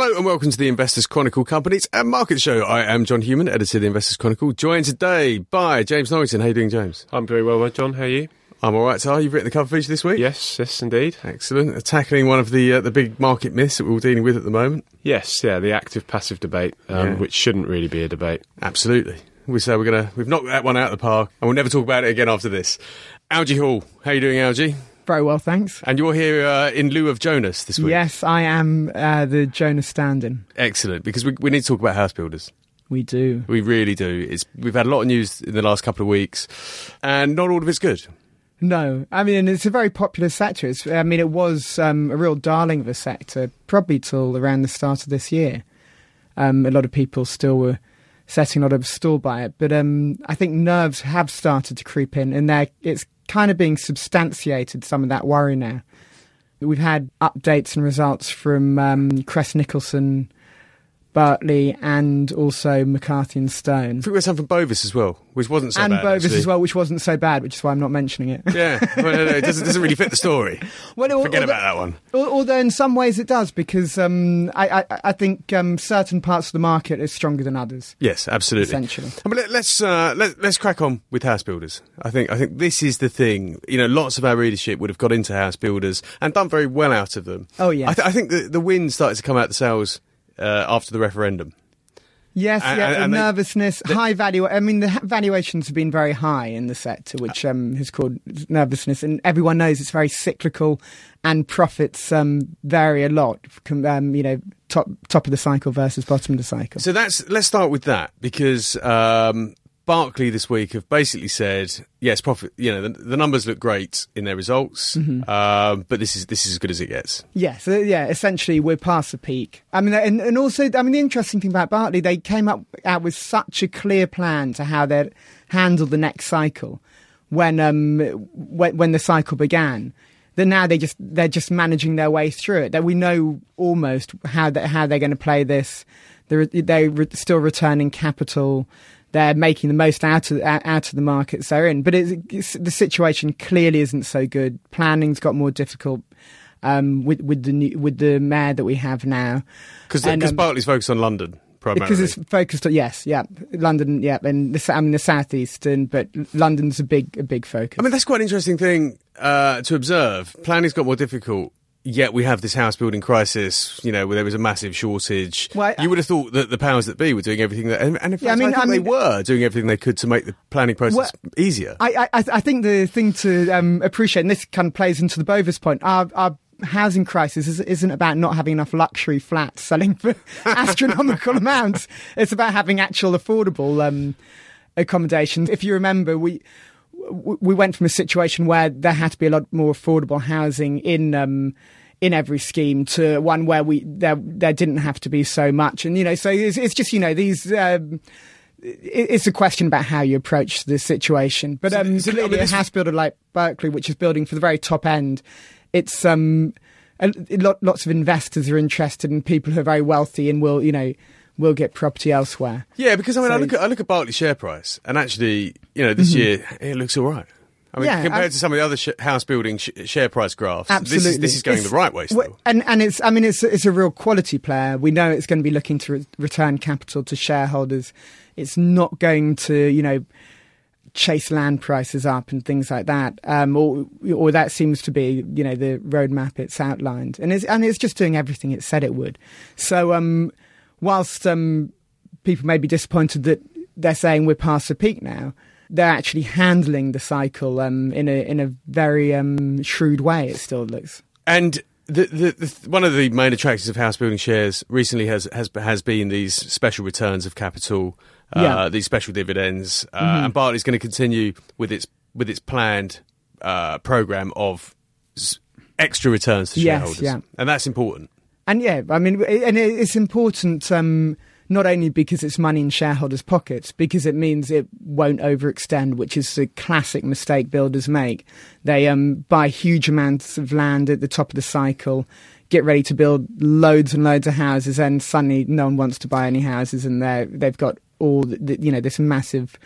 Hello and welcome to the Investors Chronicle Companies and Market Show. I am John Hughman, editor of the Investors Chronicle, joined today by James Norrington. How are you doing, James? I'm very well, John. How are you? I'm all right, Sir. You've written the cover feature this week? Yes, yes, indeed. Excellent. Tackling one of the uh, the big market myths that we're all dealing with at the moment. Yes, yeah, the active passive debate, um, Yeah. which shouldn't really be a debate. Absolutely. We say we're gonna we've knocked that one out of the park, and we'll never talk about it again after this. Algy Hall, how are you doing, Algy? Very well, thanks. And you're here uh, in lieu of Jonas this week. Yes, I am uh, the Jonas stand-in. Excellent, because we, we need to talk about house builders. We do. We really do. It's, we've had a lot of news in the last couple of weeks, and not all of it's good. No, I mean it's a very popular sector. It's, I mean it was um, a real darling of a sector probably till around the start of this year. Um, a lot of people still were setting a lot of store by it, but um, I think nerves have started to creep in, and it's kind of being substantiated. Some of that worry now. We've had updates and results from um, Crest Nicholson, Berkeley, and also McCarthy and Stone. I think we had some from Bovis as well, which wasn't so and bad. And Bovis actually. as well, which wasn't so bad, which is why I'm not mentioning it. Yeah, well, no, no, it doesn't, doesn't really fit the story. Well, Forget although- about that one. Although in some ways it does, because um, I, I, I think um, certain parts of the market are stronger than others. Yes, absolutely. Essentially. I mean, let, let's uh, let, let's crack on with house builders. I think I think this is the thing. You know, lots of our readership would have got into house builders and done very well out of them. Oh, yeah. I, th- I think the, the wind started to come out the sails uh, after the referendum. Yes, And- yeah, and- and they- nervousness, high value. I mean, the valuations have been very high in the sector, which um, has caused nervousness. And everyone knows it's very cyclical, and profits um, vary a lot. Um, you know, top top of the cycle versus bottom of the cycle. So that's let's start with that because um, Berkeley this week have basically said yes, profit. You know, the, the numbers look great in their results, Mm-hmm. um, but this is this is as good as it gets. Yeah, so yeah, essentially we're past the peak. I mean, and, and also, I mean, the interesting thing about Berkeley, they came up out with such a clear plan to how they'd handle the next cycle when um when, when the cycle began. That now they just they're just managing their way through it. That we know almost how they, how they're going to play this. They're they're re- still returning capital. They're making the most out of out of the markets they're in. But it's, it's, the situation clearly isn't so good. Planning's got more difficult um, with with the new, with the mayor that we have now. Because And, um, Berkeley's focused on London primarily. Because it's focused on yes, yeah, London, yeah, and the, I mean the southeast, and but London's a big a big focus. I mean, that's quite an interesting thing uh, to observe. Planning's got more difficult. Yet we have this house building crisis, you know, where there was a massive shortage. Well, I- you would have thought that the powers that be were doing everything that, and, and in fact, Yeah, I mean- I I they were doing everything they could to make the planning process Well, easier. I, I, I think the thing to um, appreciate, and this kind of plays into the Bovis point, our, our housing crisis is, isn't about not having enough luxury flats selling for astronomical amounts. It's about having actual affordable um, accommodations. If you remember, we we went from a situation where there had to be a lot more affordable housing in. Um, in every scheme to one where we there there didn't have to be so much and you know so it's, it's just you know these um, it's a question about how you approach the situation. But So- um, so- clearly, but a house builder like Berkeley, which is building for the very top end, it's um, a, a lot, lots of investors are interested in people who are very wealthy and will, you know, will get property elsewhere. yeah, because I mean, I look at I look at Berkeley's share price, and actually, you know, this year it looks all right. I mean, Mm-hmm. Yeah, compared I- to some of the other sh- house building sh- share price graphs, Absolutely, this is this is going It's- the right way still. And and it's I mean it's it's a real quality player. We know it's going to be looking to re- return capital to shareholders. It's not going to you know chase land prices up and things like that. Um, or or that seems to be you know the roadmap it's outlined, and it's and it's just doing everything it said it would. So um, whilst um, people may be disappointed that they're saying we're past the peak now. They're actually handling the cycle um, in a in a very um, shrewd way. It still looks. And the, the, the, one of the main attractions of house building shares recently has has has been these special returns of capital, uh, Yeah. Mm-hmm. these special dividends, uh, and Berkeley's going to continue with its with its planned uh, program of extra returns to Yes, shareholders, yeah. and that's important. And yeah, I mean, and it's important um, not only because it's money in shareholders' pockets, because it means it won't overextend, which is a classic mistake builders make. They um, buy huge amounts of land at the top of the cycle, get ready to build loads and loads of houses, and suddenly no one wants to buy any houses, and they they've got all the, the, you know this massive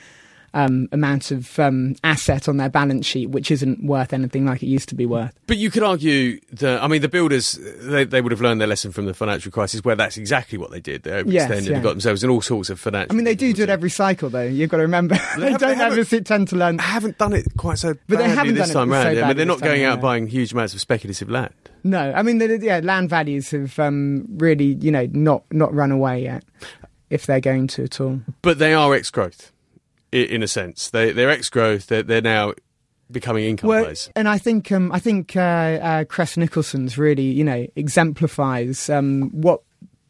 um, amount of um, asset on their balance sheet, which isn't worth anything like it used to be worth. But you could argue that, I mean, the builders, they, they would have learned their lesson from the financial crisis where that's exactly what they did. They overextended Yes, and got themselves in all sorts of financial I mean, they do do it every cycle, though. You've got to remember they haven't- don't ever sit- tend to learn. I haven't done it quite so But they haven't this done it time so. I mean, they're not time going out buying huge amounts of speculative land. No, I mean, the, yeah, land values have um, really, you know, not not run away yet, if they're going to at all. But they are ex-growth, i- in a sense. They, they're ex-growth. They're, they're now becoming income Well, and I think um, I think uh, uh, Crest Nicholson's really, you know, exemplifies um, what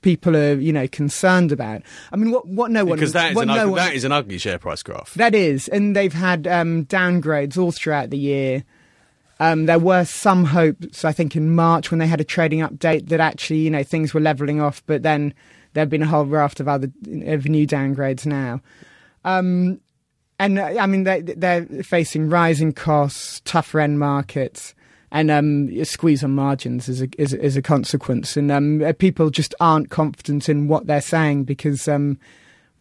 people are, you know, concerned about. I mean, what what no one Because that is, an no ugly, one, that is an ugly share price graph. That is, and they've had um, downgrades all throughout the year. Um, there were some hopes, I think, in March when they had a trading update that actually, you know, things were levelling off. But then there have been a whole raft of other of new downgrades now. Um, and uh, I mean, they, they're facing rising costs, tougher end markets, and um, a squeeze on margins is a, a- as a consequence. And um, uh, people just aren't confident in what they're saying because um,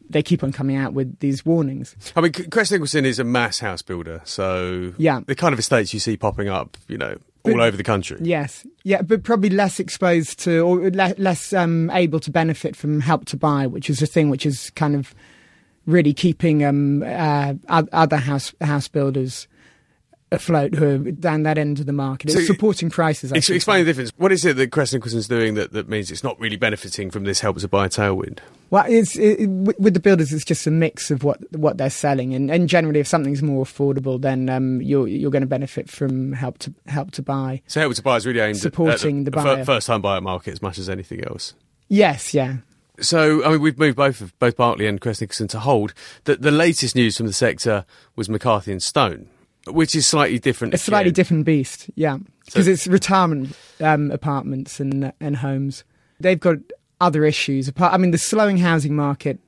they keep on coming out with these warnings. I mean, Crest Nicholson is a mass house builder, so Yeah. the kind of estates you see popping up, you know, all But- over the country. Yes, yeah, but probably less exposed to or le- less um, able to benefit from help to buy, which is a thing which is kind of really keeping um, uh, other house house builders afloat who are down that end of the market. It's So- supporting prices. I Ex- explain the difference. What is it that Crest Nicholson's doing that, that means it's not really benefiting from this help to buy tailwind? Well, it's it, with the builders, it's just a mix of what what they're selling, and, and generally, if something's more affordable, then um, you're you're going to benefit from help to help to buy. So help to buy is really aimed at Supporting at, the at fir- buyer. first-time buyer market as much as anything else. Yes, yeah. So, I mean, we've moved both of both Berkeley and Crest Nicholson to hold. The, the latest news from the sector was McCarthy and Stone, which is slightly different. A slightly different beast, yeah, because it's retirement um, apartments and and homes. They've got other issues. Apart, I mean, the slowing housing market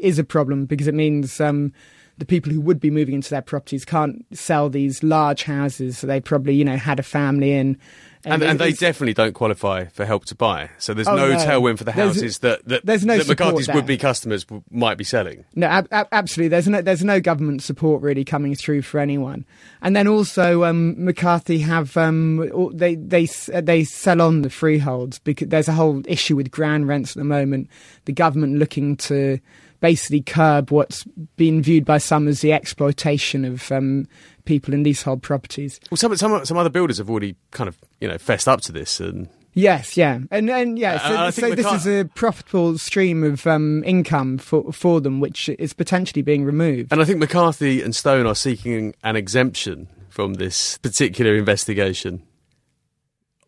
is a problem because it means um, the people who would be moving into their properties can't sell these large houses. So they probably, you know, had a family in. And, and they definitely don't qualify for help to buy. So there's Oh, no, no. tailwind for the There's- houses that, that, there's no that McCarthy's would-be customers w- might be selling. No, ab- ab- absolutely. There's no there's no government support really coming through for anyone. And then also um, McCarthy have um, they they they sell on the freeholds because there's a whole issue with ground rents at the moment. The government looking to basically curb what's been viewed by some as the exploitation of um, people in leasehold properties. Well, some, some some other builders have already kind of you know fessed up to this, and Yes, yeah, and and yeah, Uh, so, so this is a profitable stream of um, income for for them, which is potentially being removed. and I think McCarthy and Stone are seeking an exemption from this particular investigation.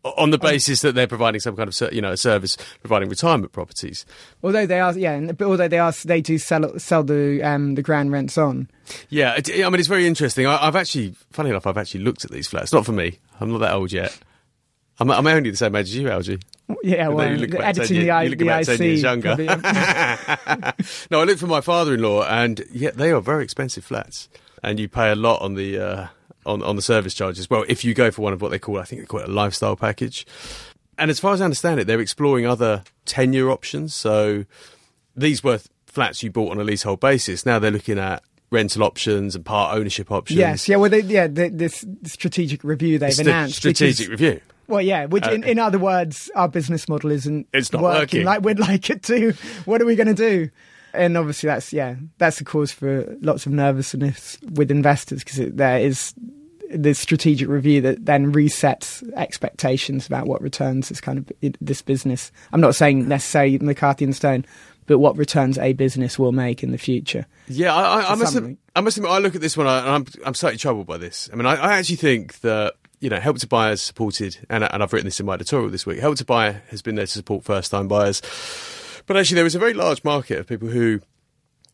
On the basis that they're providing some kind of, you know, a service providing retirement properties. Although they are, yeah, and- although they are, they do sell sell the um, the ground rents on. Yeah, it, I mean, it's very interesting. I, I've actually, funny enough, I've actually looked at these flats. Not for me. I'm not that old yet. I'm, I'm only the same age as you, Algy. Yeah, well, you look editing 10 the, I, you look the about 10 years younger. probably, no, I looked for my father-in-law, and yeah, they are very expensive flats, and you pay a lot on the uh, on on the service charge as well. If you go for one of what they call, I think they call it a lifestyle package. And as far as I understand it, they're exploring other tenure options. So these were flats you bought on a leasehold basis. Now they're looking at rental options and part ownership options. yes, yeah. Well, they, yeah, the, this strategic review they've the announced. strategic review. Well, yeah. Which, in, uh, in other words, our business model isn't It's not working. like we'd like it to. What are we going to do? And obviously, that's yeah, that's a cause for lots of nervousness with investors because there is the strategic review that then resets expectations about what returns this kind of this business. I'm not saying necessarily McCarthy and Stone, but what returns a business will make in the future. Yeah, I, I, I must. Admit, I must admit, I look at this one, and I'm I'm slightly troubled by this. I mean, I, I actually think that you know, Help to Buy has supported, and, and I've written this in my editorial this week. Help to Buy has been there to support first-time buyers, but actually, there is a very large market of people who.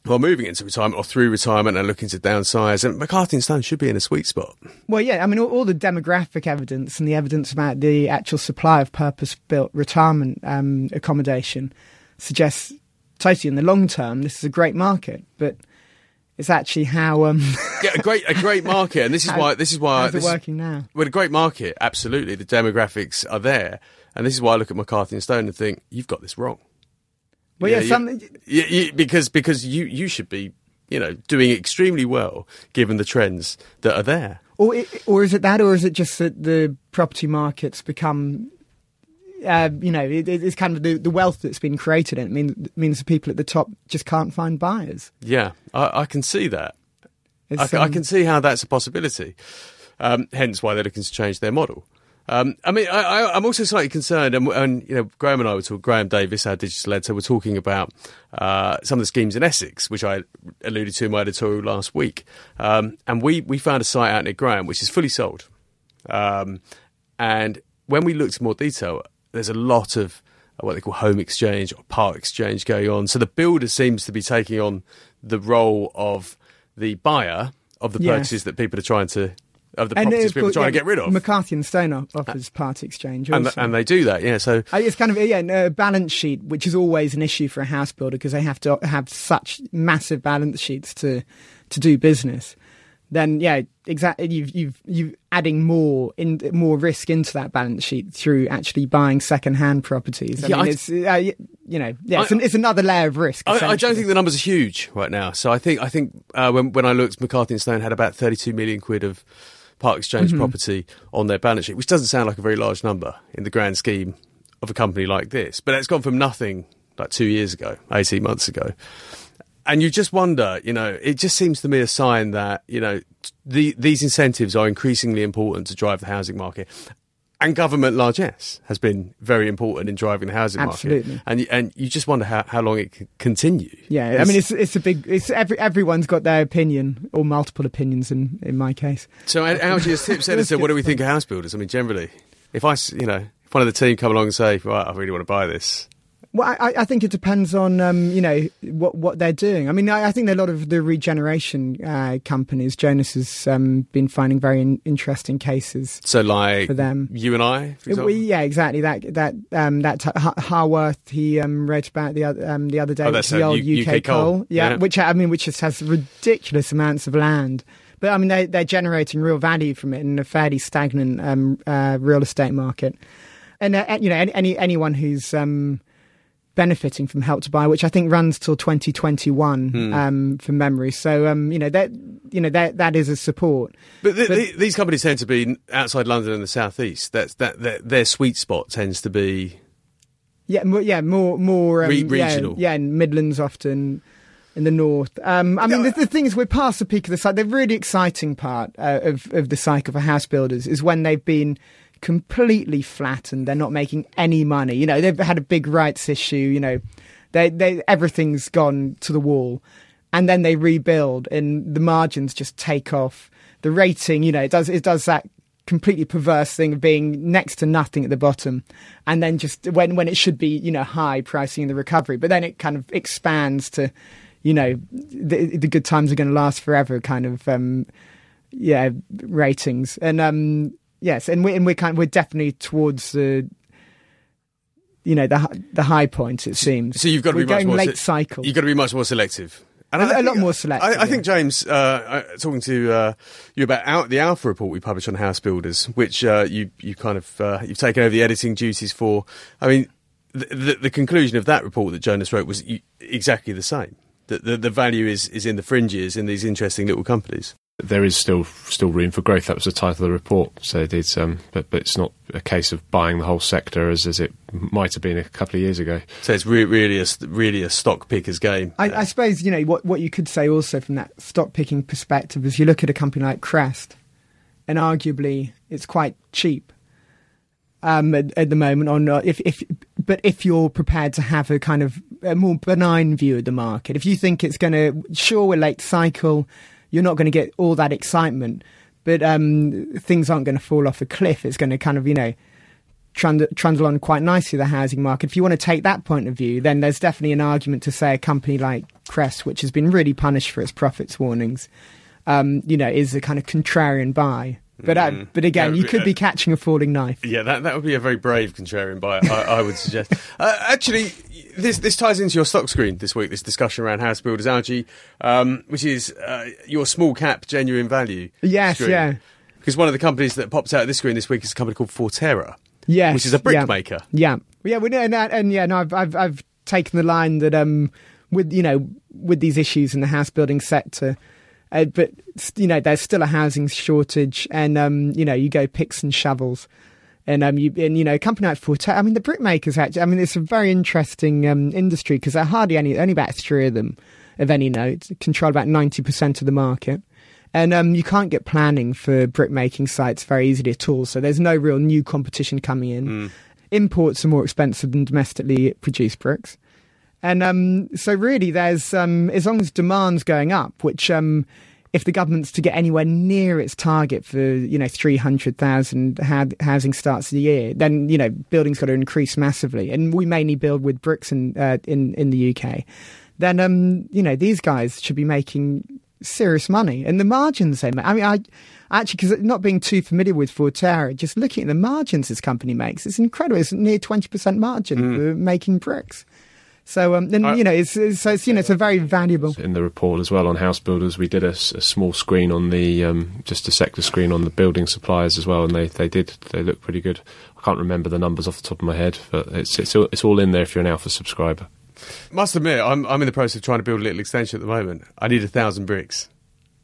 Who are moving into retirement or through retirement and looking to downsize, and McCarthy and Stone should be in a sweet spot. Well, yeah, I mean, all, all the demographic evidence and the evidence about the actual supply of purpose-built retirement um, accommodation suggests totally in the long term this is a great market, but it's actually how um, Yeah, a great, a great market, and this is How- why this is why this is- working now? Well, a great market, absolutely. The demographics are there, and this is why I look at McCarthy and Stone and think you've got this wrong. Well, yeah, you- some, you- you- because because you you should be you know, doing extremely well given the trends that are there. Or, or is it that, or is it just that the property market's become, uh, you know, it, it's kind of the, the wealth that's been created. And it mean, means the people at the top just can't find buyers. Yeah, I, I can see that. I, ca- I um, can see how that's a possibility. Um, hence why they're looking to change their model. Um, I mean, I, I, I'm also slightly concerned, and, and you know, Graham and I were talking. Graham Davis, our digital editor, were talking about uh, some of the schemes in Essex, which I alluded to in my editorial last week. Um, and we we found a site out near Graham which is fully sold. Um, and when we looked in more detail, there's a lot of uh, what they call home exchange or part exchange going on. So the builder seems to be taking on the role of the buyer of the purchases that people are trying to of the and, properties people are trying yeah, to get rid of. McCarthy and Stone offers part exchange. and, and they do that, yeah. So Uh, It's kind of yeah, a balance sheet, which is always an issue for a house builder because they have to have such massive balance sheets to to do business. Then yeah, exactly. You've you've you adding more in more risk into that balance sheet through actually buying second hand properties. I Yeah, mean, I- it's uh, you know yeah, it's, I- an, it's another layer of risk. I, I don't think the numbers are huge right now. So I think I think uh, when when I looked, McCarthy and Stone had about 32 million quid of part exchange Mm-hmm. property on their balance sheet, which doesn't sound like a very large number in the grand scheme of a company like this. But it's gone from nothing like two years ago, 18 months ago. And you just wonder, you know, it just seems to me a sign that, you know, the, these incentives are increasingly important to drive the housing market. And government largesse has been very important in driving the housing Absolutely. market. And, and you just wonder how, how long it can continue. Yeah, I mean it's it's a big. It's every everyone's got their opinion or multiple opinions in in my case. So, Al- Algy, as tips editor, what do we think of house builders? I mean, generally, if I you know, if one of the team come along and say, right, I really want to buy this, Well, I, I think it depends on um, you know what what they're doing. I mean, I, I think a lot of the regeneration uh, companies, Jonas has um, been finding very in, interesting cases. so like For them. you and I, we- yeah, exactly. That that um, that t- Harworth he um, wrote about the other um, the other day. Oh, that's, the old U- UK, UK coal. coal. Yeah, Yeah. which I mean, which just has ridiculous amounts of land. But I mean, they, they're generating real value from it in a fairly stagnant um, uh, real estate market. And uh, you know, any, any anyone who's um, benefiting from Help to Buy, which I think runs till 2021 Hmm. um, from memory. So um, you know that you know that that is a support. But, th- But- th- these companies tend to be outside London and the southeast. That's that, that their sweet spot tends to be Yeah, more, yeah, more, more um, Re- yeah, regional. Yeah, in Midlands often, in the north. Um, I mean, the, the thing is, we're past the peak of the cycle. The really exciting part uh, of of the cycle for house builders is when they've been completely flattened. They're not making any money. You know, they've had a big rights issue. You know, they they everything's gone to the wall, and then they rebuild, and the margins just take off. The rating, you know, it does it does that completely perverse thing of being next to nothing at the bottom and then just when when it should be you know high pricing in the recovery but then it kind of expands to you know the, the good times are going to last forever kind of um yeah ratings and um yes and we and we're kind we're definitely towards the you know the the high point it seems so you've got to we're be much more late se- cycle You've got to be much more selective. And A- I a think- lot more selective, I, I yeah. think James, uh, uh, talking to uh, you about Al- the Alpha report we published on house builders, which uh, you you kind of uh, you've taken over the editing duties for. I mean, the, the, the conclusion of that report that Jonas wrote was exactly the same. That the, the value is is in the fringes in these interesting little companies. There is still still room for growth. That was the title of the report. So it is, um, but but it's not a case of buying the whole sector as as it might have been a couple of years ago. So it's re- really a really a stock pickers game. I, I suppose you know what what you could say also from that stock picking perspective is you look at a company like Crest, and arguably it's quite cheap um, at, at the moment. On uh, if if but if you're prepared to have a kind of a more benign view of the market, if you think it's going to sure we're late cycle, you're not going to get all that excitement, but um, things aren't going to fall off a cliff. It's going to kind of you know trundle, trundle on quite nicely the housing market. If you want to take that point of view, then there's definitely an argument to say a company like Crest, which has been really punished for its profits warnings, um, you know, is a kind of contrarian buy. But uh, but again, you could uh, be catching a falling knife. Yeah, that, that would be a very brave contrarian buy, I, I would suggest. Uh, actually, this this ties into your stock screen this week, this discussion around house builders Algy, um, which is uh, your small cap genuine value. Yes, screen. yeah. Because one of the companies that pops out of this screen this week is a company called Forterra, Yes, which is a brick yeah. maker. Yeah, yeah, we know, and, that- and yeah, no, I've, I've I've taken the line that um, with you know, with these issues in the house building sector. Uh, but you know, there's still a housing shortage, and um, you know, you go picks and shovels, and um, you and you know, a company like Forterra. I mean, the brickmakers actually. I mean, it's a very interesting um, industry because there are hardly any, only about three of them of any note, control about ninety percent of the market. And um, you can't get planning for brickmaking sites very easily at all. So there's no real new competition coming in. Mm. Imports are more expensive than domestically produced bricks. And um, so, really, there's um, as long as demand's going up, which um, if the government's to get anywhere near its target for you know three hundred thousand housing starts a year, then you know building's got to increase massively, and we mainly build with bricks in uh, in in the UK. Then um, you know these guys should be making serious money, and the margins they make. I mean, I actually because not being too familiar with Forterra, just looking at the margins this company makes, it's incredible. It's near twenty percent margin Mm. for making bricks. So, um, then I- you know, it's, it's so it's you know, it's a very valuable. in the report as well on house builders. We did a small screen on the um, just a sector screen on the building suppliers as well, and they, they did they look pretty good. I can't remember the numbers off the top of my head, but it's it's all, it's all in there if you're an Alpha subscriber. Must admit, I'm I'm in the process of trying to build a little extension at the moment. I need a thousand bricks,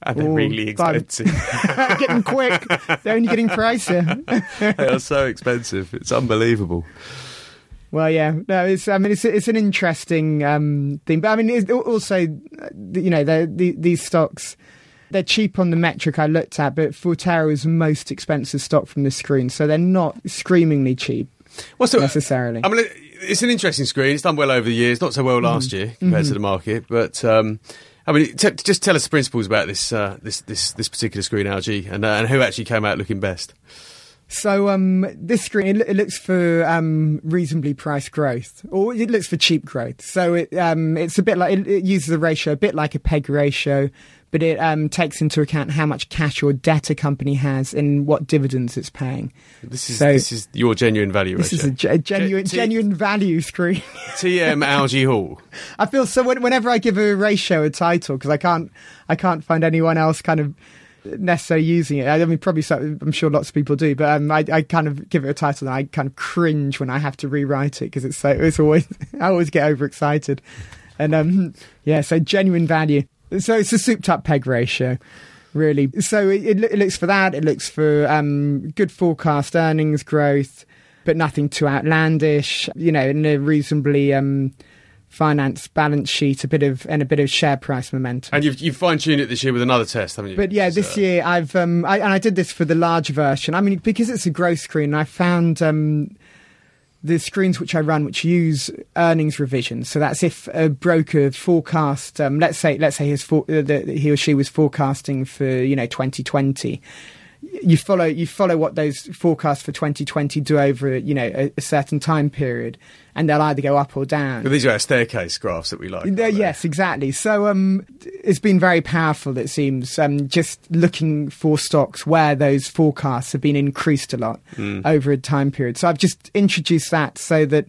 and they're Ooh, really fun. expensive. getting quick. They're only getting pricier. they are so expensive. It's unbelievable. Well, yeah, no, it's. I mean, it's it's an interesting um, thing, but I mean, it's also, uh, you know, the, these stocks they're cheap on the metric I looked at, but Forterra is the most expensive stock from the screen, so they're not screamingly cheap What's the, necessarily. I mean, it's an interesting screen. It's done well over the years. Not so well last Mm-hmm. year compared to the market, but um, I mean, t- just tell us the principles about this uh, this this this particular screen, Algy, and uh, and who actually came out looking best. So um, this screen it, it looks for um, reasonably priced growth, or it looks for cheap growth. So it um, it's a bit like it, it uses a ratio a bit like a PEG ratio, but it um, takes into account how much cash or debt a company has and what dividends it's paying. This is So- this is your genuine value This is a, ge- a genuine T- genuine value screen. TM Algy Hall. I feel so when, whenever I give a ratio a title because I can't I can't find anyone else kind of necessarily using it. I mean, probably so, I'm sure lots of people do, but um, I, I kind of give it a title and I kind of cringe when I have to rewrite it because it's so it's always I always get overexcited, and um yeah, so genuine value. So it's a souped up peg ratio. Really, so it, it, looks for that. It looks for um, good forecast earnings growth, but nothing too outlandish. You know, in a reasonably um, finance balance sheet, a bit of and a bit of share price momentum. And you've you've fine tuned it this year with another test, haven't you? But yeah, So- this year I've um, I, and I did this for the large version. I mean, because it's a growth screen, I found um, the screens which I run, which use earnings revisions. So that's if a broker forecast, um, let's say, let's say his for, uh, the, he or she was forecasting for you know 2020. You follow you follow what those forecasts for 2020 do over you know a, a certain time period, and they'll either go up or down. But these are our staircase graphs that we like. Yes, exactly. So um, it's been very powerful, it seems, um, just looking for stocks where those forecasts have been increased a lot over a time period. So I've just introduced that so that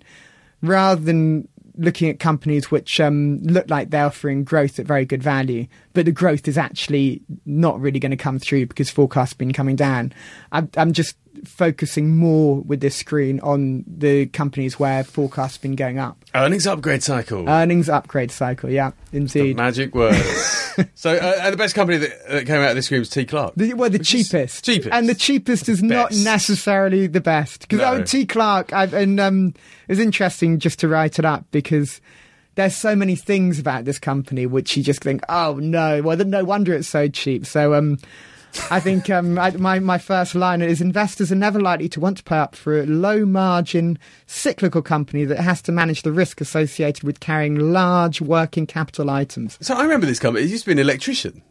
rather than looking at companies which um, look like they're offering growth at very good value, but the growth is actually not really going to come through because forecasts have been coming down, I'm, I'm just focusing more with this screen on the companies where forecasts have been going up. Earnings upgrade cycle. Earnings upgrade cycle, yeah, The indeed. magic words. so, uh, the best company that, that came out of this screen was T Clarke. The, well, the cheapest. cheapest. And the cheapest is not necessarily the best. Because No. T. Clarke, I've, and um, it was interesting just to write it up because there's so many things about this company which you just think, oh no, well, then no wonder it's so cheap. So, um, I think um, I, my my first line is investors are never likely to want to pay up for a low margin cyclical company that has to manage the risk associated with carrying large working capital items. So I remember this company. It used to be an electrician.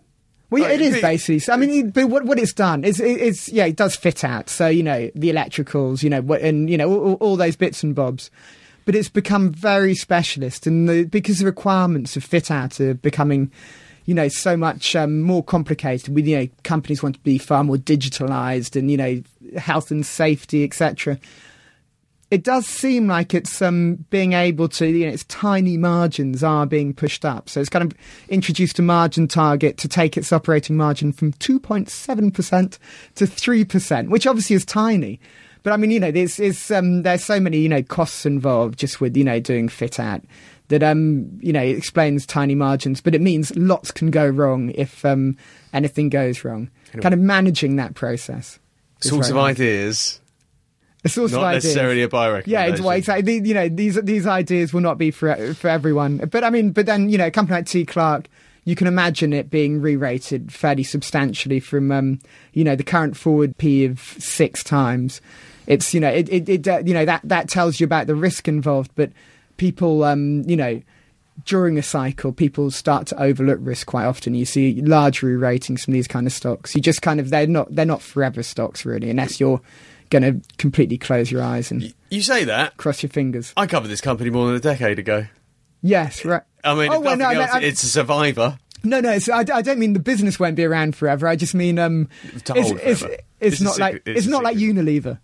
Well, Like, it is basically. So, I mean, but what what it's done is it, it's yeah, it does fit out. So you know the electricals, you know, and you know all, all- all those bits and bobs. But it's become very specialist, and the, because the requirements of fit out are becoming, you know, so much um, more complicated. With you know, companies want to be far more digitalized, and you know, health and safety, etc it does seem like it's um, being able to, you know, its tiny margins are being pushed up. So it's kind of introduced a margin target to take its operating margin from 2.7% to 3%, which obviously is tiny. But I mean, you know, there's, there's, um, there's so many, you know, costs involved just with, you know, doing fit out that um you know explains tiny margins, but it means lots can go wrong if um anything goes wrong. Kind of managing that process. Source of ideas, A source not of ideas. necessarily a buy Yeah, recommendation. well, exactly. You know, these these ideas will not be for for everyone. But I mean, but then you know, a company like T Clarke, you can imagine it being re-rated fairly substantially from um, you know the current forward P of six times. It's you know it it, it uh, you know that that tells you about the risk involved. But people um, you know during a cycle, people start to overlook risk quite often. You see large re-ratings from these kind of stocks. You just kind of they're not they're not forever stocks really, unless you're going to completely close your eyes and You say that. cross your fingers. I covered this company more than a decade ago. Yes, right. I mean, Oh, if well, no, else, no, it's a survivor. No, no. It's, I, I don't mean the business won't be around forever. I just mean um, it's, it's, it's, It's not like secret- it's not like. Unilever.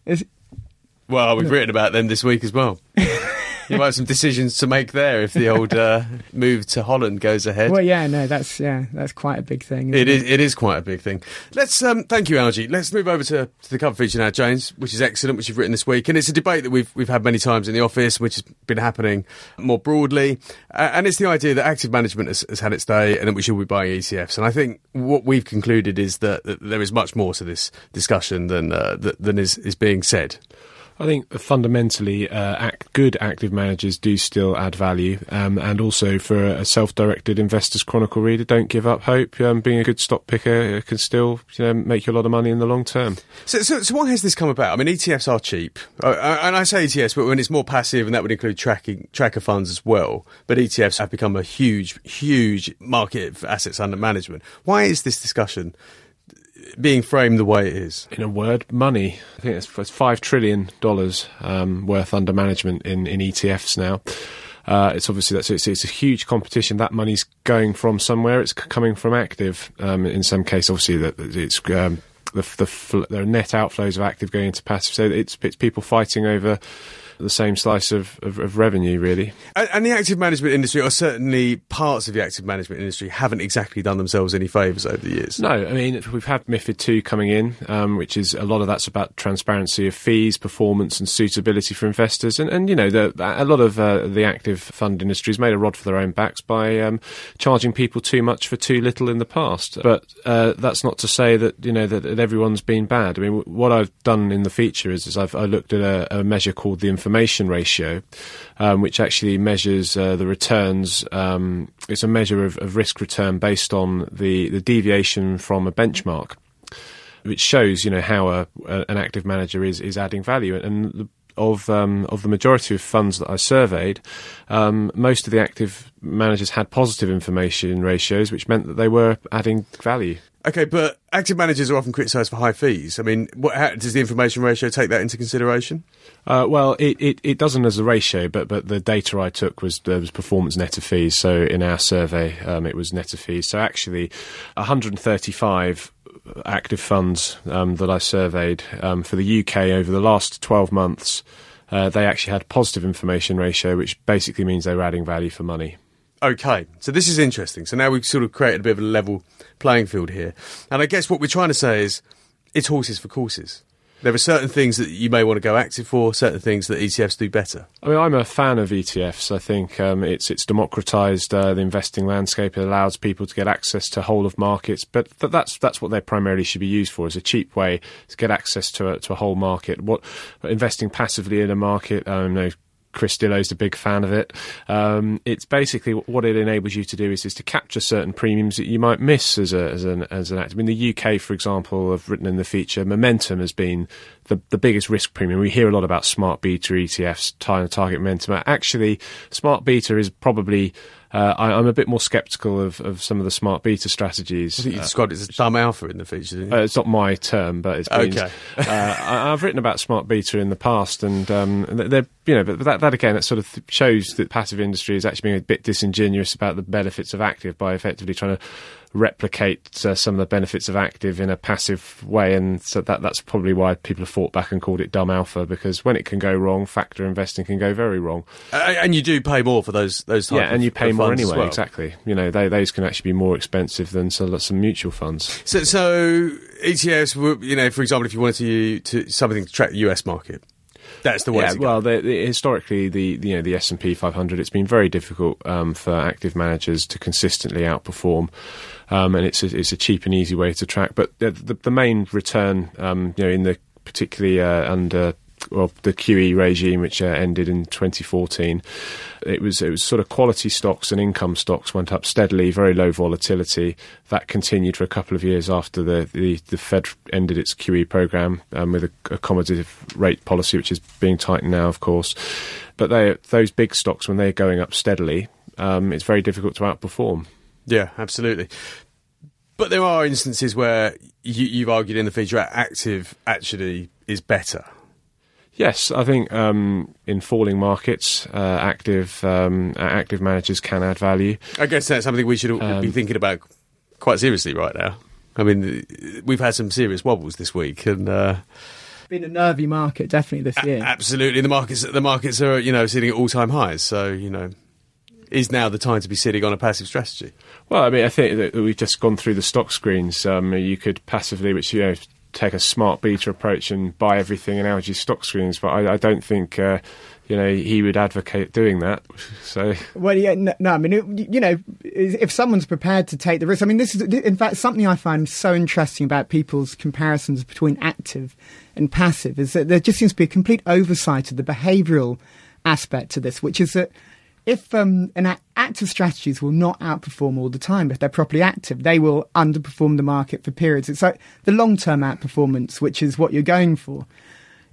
Well, we've written about them this week as well. you might have some decisions to make there if the old uh, move to Holland goes ahead. well, yeah, no, that's yeah, that's quite a big thing. It isn't is. It is quite a big thing. Let's um, thank you, Algy. Let's move over to, to the cover feature now, James, which is excellent, which you've written this week, and it's a debate that we've we've had many times in the office, which has been happening more broadly, uh, and it's the idea that active management has, has had its day, and that we should be buying ETFs. And I think what we've concluded is that, that there is much more to this discussion than uh, than is is being said. I think fundamentally, uh, act, good active managers do still add value, um, and also for a self-directed Investors Chronicle reader, don't give up hope. Um, being a good stock picker uh, can still you know, make you a lot of money in the long term. So, so, so why has this come about? I mean, ETFs are cheap, uh, uh, and I say ETFs, but when it's more passive, and that would include tracking tracker funds as well. But ETFs have become a huge, huge market for assets under management. Why is this discussion being framed the way it is? In a word, money. I think it's, it's five trillion dollars um, worth under management in, in ETFs now. Uh, it's obviously that's it's, it's a huge competition. That money's going from somewhere. It's coming from active. Um, in some case, obviously, that it's um, the, the there are net outflows of active going into passive. So it's it's people fighting over the same slice of, of, of revenue, really. And, and the active management industry, or certainly parts of the active management industry, haven't exactly done themselves any favours over the years. No, I mean we've had MiFID two coming in, um, which is a lot of that's about transparency of fees, performance, and suitability for investors, and, and you know the, a lot of uh, the active fund industry has made a rod for their own backs by um, charging people too much for too little in the past. But uh, that's not to say that you know that, that everyone's been bad. I mean, what I've done in the feature is, is I've I looked at a, a measure called the information ratio, um, which actually measures uh, the returns. Um, it's a measure of, of risk return based on the, the deviation from a benchmark, which shows you know how a, a, an active manager is is adding value. And the, of um, of the majority of funds that I surveyed, um, most of the active managers had positive information ratios, which meant that they were adding value. Okay, but active managers are often criticised for high fees. I mean, what, how, does the information ratio take that into consideration? Uh, well, it, it, it doesn't as a ratio, but but the data I took was there was performance net of fees. So in our survey, um, it was net of fees. So actually, 135 active funds um, that I surveyed um, for the UK over the last 12 months, uh, they actually had positive information ratio, which basically means they were adding value for money. Okay, so this is interesting. So now we've sort of created a bit of a level playing field here. And I guess what we're trying to say is it's horses for courses. There are certain things that you may want to go active for, certain things that ETFs do better. I mean, I'm a fan of ETFs. I think um, it's it's democratised uh, the investing landscape. It allows people to get access to whole of markets, but th- that's that's what they primarily should be used for. Is a cheap way to get access to a, to a whole market. What investing passively in a market? Um, no, Chris Dillow's a big fan of it. Um, it's basically what it enables you to do is, is to capture certain premiums that you might miss as a, as an as an active. In the UK, for example, I've written in the feature, momentum has been the the biggest risk premium. We hear a lot about smart beta ETFs, target momentum. Actually, smart beta is probably uh, I, I'm a bit more sceptical of, of some of the smart beta strategies. I think you Uh, described it as dumb alpha in the feature, didn't you? uh, it's not my term, but it's been, Okay. uh, I, I've written about smart beta in the past, and um, they're you know, but that, that again, it sort of shows that passive industry is actually being a bit disingenuous about the benefits of active by effectively trying to replicate uh, some of the benefits of active in a passive way, and so that that's probably why people have fought back and called it dumb alpha because when it can go wrong, factor investing can go very wrong. Uh, and you do pay more for those those yeah, of- and you pay more anyway. well. Exactly. You know, they, those can actually be more expensive than some, some mutual funds. So, so ETFs, you know, for example, if you wanted to to something to track the US market, That's the way. Yeah, well, the, the, historically, the you know the S and P 500, it's been very difficult um, for active managers to consistently outperform, um, and it's a, it's a cheap and easy way to track. But the, the, the main return, um, you know, in the particularly uh, under well, the QE regime, which uh, ended in 2014, it was it was sort of quality stocks and income stocks went up steadily, very low volatility. That continued for a couple of years after the the, the Fed ended its QE program um, with a accommodative rate policy, which is being tightened now, of course. But they those big stocks when they're going up steadily, um, it's very difficult to outperform. Yeah, absolutely. But there are instances where you, you've argued in the feature active actually is better. Yes, I think um, in falling markets, uh, active um, active managers can add value. I guess that's something we should um, be thinking about quite seriously right now. I mean, we've had some serious wobbles this week, and uh, been a nervy market definitely this year. A- absolutely, the markets the markets are you know sitting at all time highs. So you know, is now the time to be sitting on a passive strategy? Well, I mean, I think that we've just gone through the stock screens. Um, you could passively, which you know take a smart beta approach and buy everything in Algy stock screens, but I, I don't think uh, you know he would advocate doing that. So well, yeah, no, no I mean it, you know if someone's prepared to take the risk, I mean this is in fact something I find so interesting about people's comparisons between active and passive is that there just seems to be a complete oversight of the behavioural aspect to this, which is that if um, an active strategies will not outperform all the time if they're properly active, they will underperform the market for periods. It's like the long-term outperformance, which is what you're going for.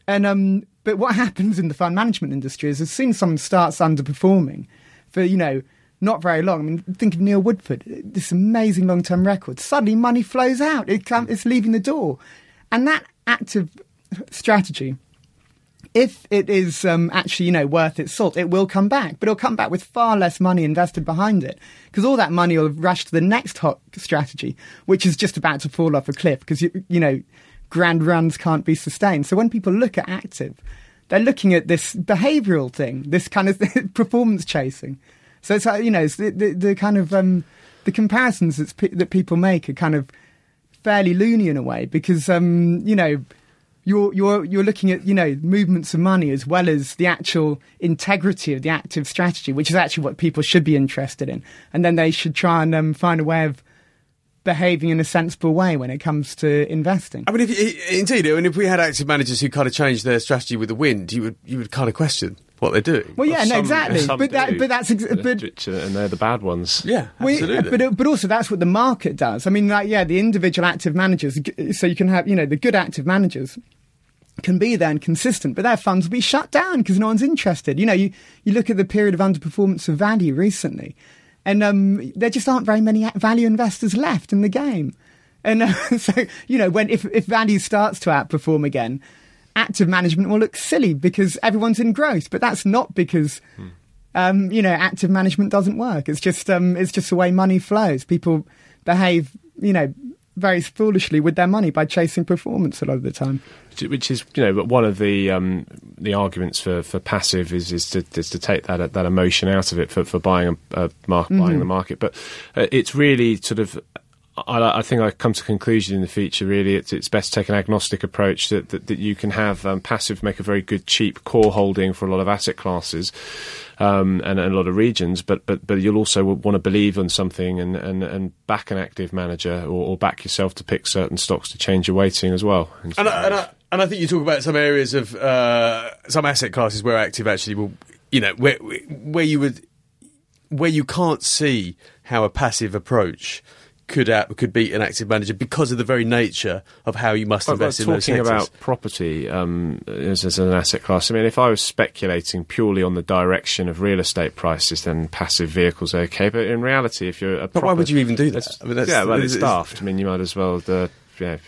And um, but what happens in the fund management industry is as soon as someone starts underperforming for you know not very long. I mean, think of Neil Woodford, this amazing long-term record. Suddenly, money flows out; it it's leaving the door, and that active strategy if it is um, actually, you know, worth its salt, it will come back, but it'll come back with far less money invested behind it because all that money will rush to the next hot strategy, which is just about to fall off a cliff because you, you know, grand runs can't be sustained. So when people look at active, they're looking at this behavioural thing, this kind of performance chasing. So it's like, you know, the, the, the kind of um, the comparisons that people make are kind of fairly loony in a way because um, you know you're you're you're looking at you know movements of money as well as the actual integrity of the active strategy, which is actually what people should be interested in, and then they should try and um, find a way of behaving in a sensible way when it comes to investing. I mean, if, indeed, I mean, if we had active managers who kind of changed their strategy with the wind, you would you would kind of question what they're doing. Well, yeah, well, no, some, exactly. Some but that, but that's ex- but, and they're the bad ones. Yeah, absolutely. We, but but also that's what the market does. I mean, like, yeah, the individual active managers. So you can have you know the good active managers can be there and consistent, but their funds will be shut down because no one's interested. You know, you, you look at the period of underperformance of value recently, and um, there just aren't very many value investors left in the game. And uh, so, you know, when if, if value starts to outperform again, active management will look silly because everyone's in growth. But that's not because, hmm. um, you know, active management doesn't work. It's just um, it's just the way money flows. People behave, you know, very foolishly with their money by chasing performance a lot of the time. Which is, you know, one of the um, the arguments for, for passive is is to, is to take that that emotion out of it for, for buying a, a market, mm-hmm. buying the market. But uh, it's really sort of I, I, think I come to conclusion in the future, Really, it's, it's best to take an agnostic approach that that, that you can have um, passive make a very good cheap core holding for a lot of asset classes um, and, and, a lot of regions. But but but you'll also want to believe on something and, and, and back an active manager or, or, back yourself to pick certain stocks to change your weighting as well. And, and, I, and, I, and I think you talk about some areas of uh, some asset classes where active actually will, you know, where where you would where you can't see how a passive approach could out, could beat an active manager because of the very nature of how you must invest in those sectors. Talking about property um, as, as, an asset class, I mean, if I was speculating purely on the direction of real estate prices, then passive vehicles are okay. But in reality, if you're a but proper, why would you even do that? I mean, yeah, well, it's daft. I mean, you might as well. The, you know,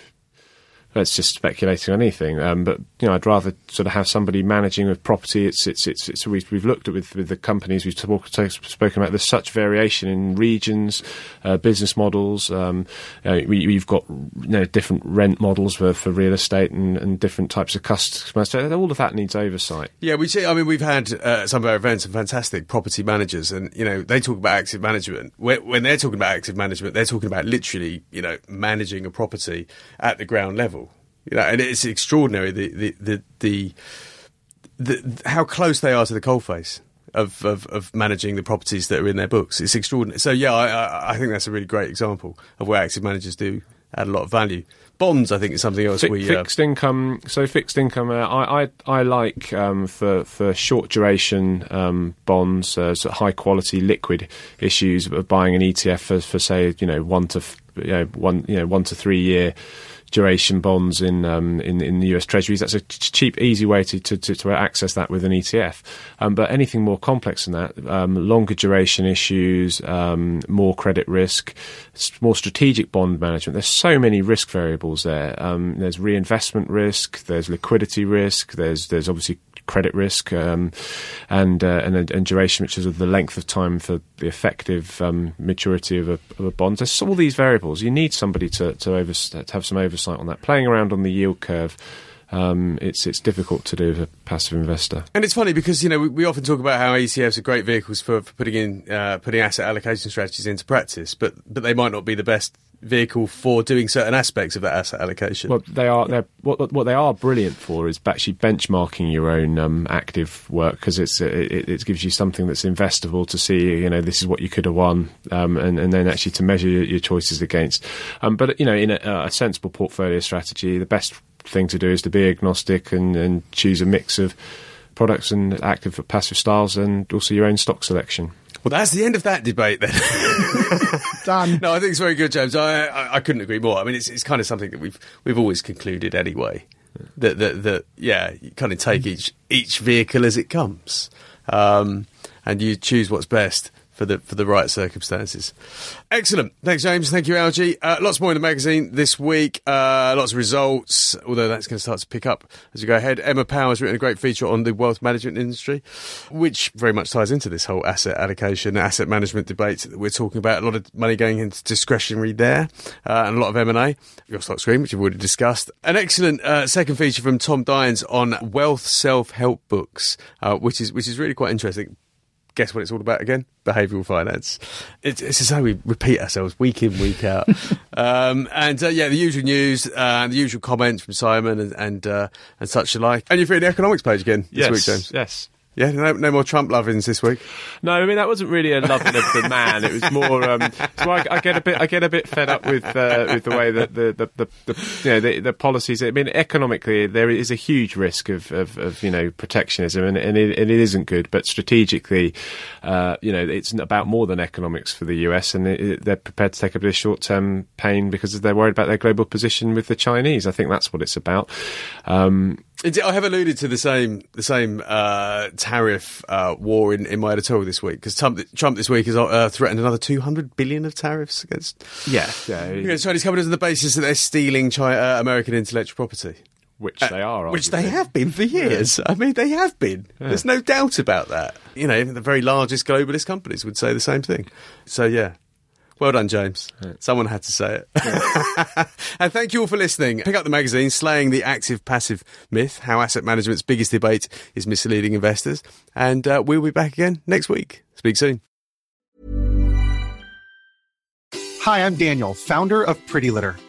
that's just speculating on anything. Um, but you know, I'd rather sort of have somebody managing with property. It's it's it's, it's we've, we've looked at with with the companies we've talk, spoken about. There's such variation in regions, uh, business models. Um, uh, we, have got you know, different rent models for, for real estate and, and different types of customers. So all of that needs oversight. Yeah, we see. I mean, we've had uh, some of our events and fantastic property managers, and you know, they talk about active management. When they're talking about active management, they're talking about literally, you know, managing a property at the ground level. You know, and it's extraordinary the the the, the the, how close they are to the coalface. Of, of, of managing the properties that are in their books. It's extraordinary. So, yeah, I, I, think that's a really great example of where active managers do add a lot of value. Bonds, I think, is something else Fi- we. Uh, fixed income. So fixed income. Uh, I, I I like um, for for short duration um, bonds, uh, sort of high quality liquid issues of buying an ETF for, for say you know one to f- you know one you know one to three year duration bonds in um, in, in the US Treasuries. That's a cheap, easy way to, to, to, to access that with an ETF. Um, but anything more complex than that, um, longer duration issues, um, more credit risk, more strategic bond management. There's so many risk variables there. Um, there's reinvestment risk, there's liquidity risk, there's there's obviously credit risk um, and, uh, and and duration, which is the length of time for the effective um, maturity of a, of a bond. There's all these variables. You need somebody to to, over, to have some oversight on that. Playing around on the yield curve. Um, it's it's difficult to do as a passive investor. And it's funny because you know we, we often talk about how ETFs are great vehicles for, for putting in uh, putting asset allocation strategies into practice, but but they might not be the best vehicle for doing certain aspects of that asset allocation. Well, they are. They're, what what they are brilliant for is actually benchmarking your own um, active work because it's it, it gives you something that's investable to see. You know, this is what you could have won, um, and and then actually to measure your, your choices against. Um, but you know, in a, a sensible portfolio strategy, the best thing to do is to be agnostic and, and choose a mix of products and active passive styles and also your own stock selection. Well, that's the end of that debate then. Done. no, I think it's very good, James. I, I, I couldn't agree more. I mean, it's, it's kind of something that we've we've always concluded anyway. That that that yeah, you kind of take each each vehicle as it comes, um, and you choose what's best for the for the right circumstances. Excellent. Thanks, James. Thank you, Algy. Uh, lots more in the magazine this week. Uh, lots of results, although that's going to start to pick up as we go ahead. Emma Powell has written a great feature on the wealth management industry, which very much ties into this whole asset allocation, asset management debate that we're talking about. A lot of money going into discretionary there, uh, and a lot of M and A. Your stock screen, which we've already discussed. An excellent uh, second feature from Tom Dines on wealth self help books, uh, which is which is really quite interesting guess what it's all about again? Behavioural finance. It's, it's as though we repeat ourselves week in, week out. um, and uh, yeah, the usual news, uh, the usual comments from Simon and and, uh, and such alike. And you're free the economics page again this yes, week, James. yes. Yeah, no, no more Trump lovings this week. No, I mean that wasn't really a loving of the man. It was more. Um, so I, I, get a bit. I get a bit fed up with uh, with the way that the the, the, the you know the, the, policies. I mean, economically, there is a huge risk of, of, of you know protectionism, and, and, it, and, it isn't good. But strategically, uh, you know, it's about more than economics for the US, and it, they're prepared to take a bit of short term pain because they're worried about their global position with the Chinese. I think that's what it's about. Um, I have alluded to the same the same uh, tariff uh, war in, in my editorial this week because Trump, Trump this week has uh, threatened another two hundred billion of tariffs against yeah, yeah, against Chinese companies on the basis that they're stealing China, American intellectual property. Which they are, which they have been for years. Yeah. I mean, they have been. Yeah. There's no doubt about that. You know, even the very largest globalist companies would say the same thing. So yeah, well done, James. Right. Someone had to say it. Yeah. and thank you all for listening. Pick up the magazine, Slaying the Active Passive Myth How Asset Management's Biggest Debate is Misleading Investors. And uh, we'll be back again next week. Speak soon. Hi, I'm Daniel, founder of Pretty Litter.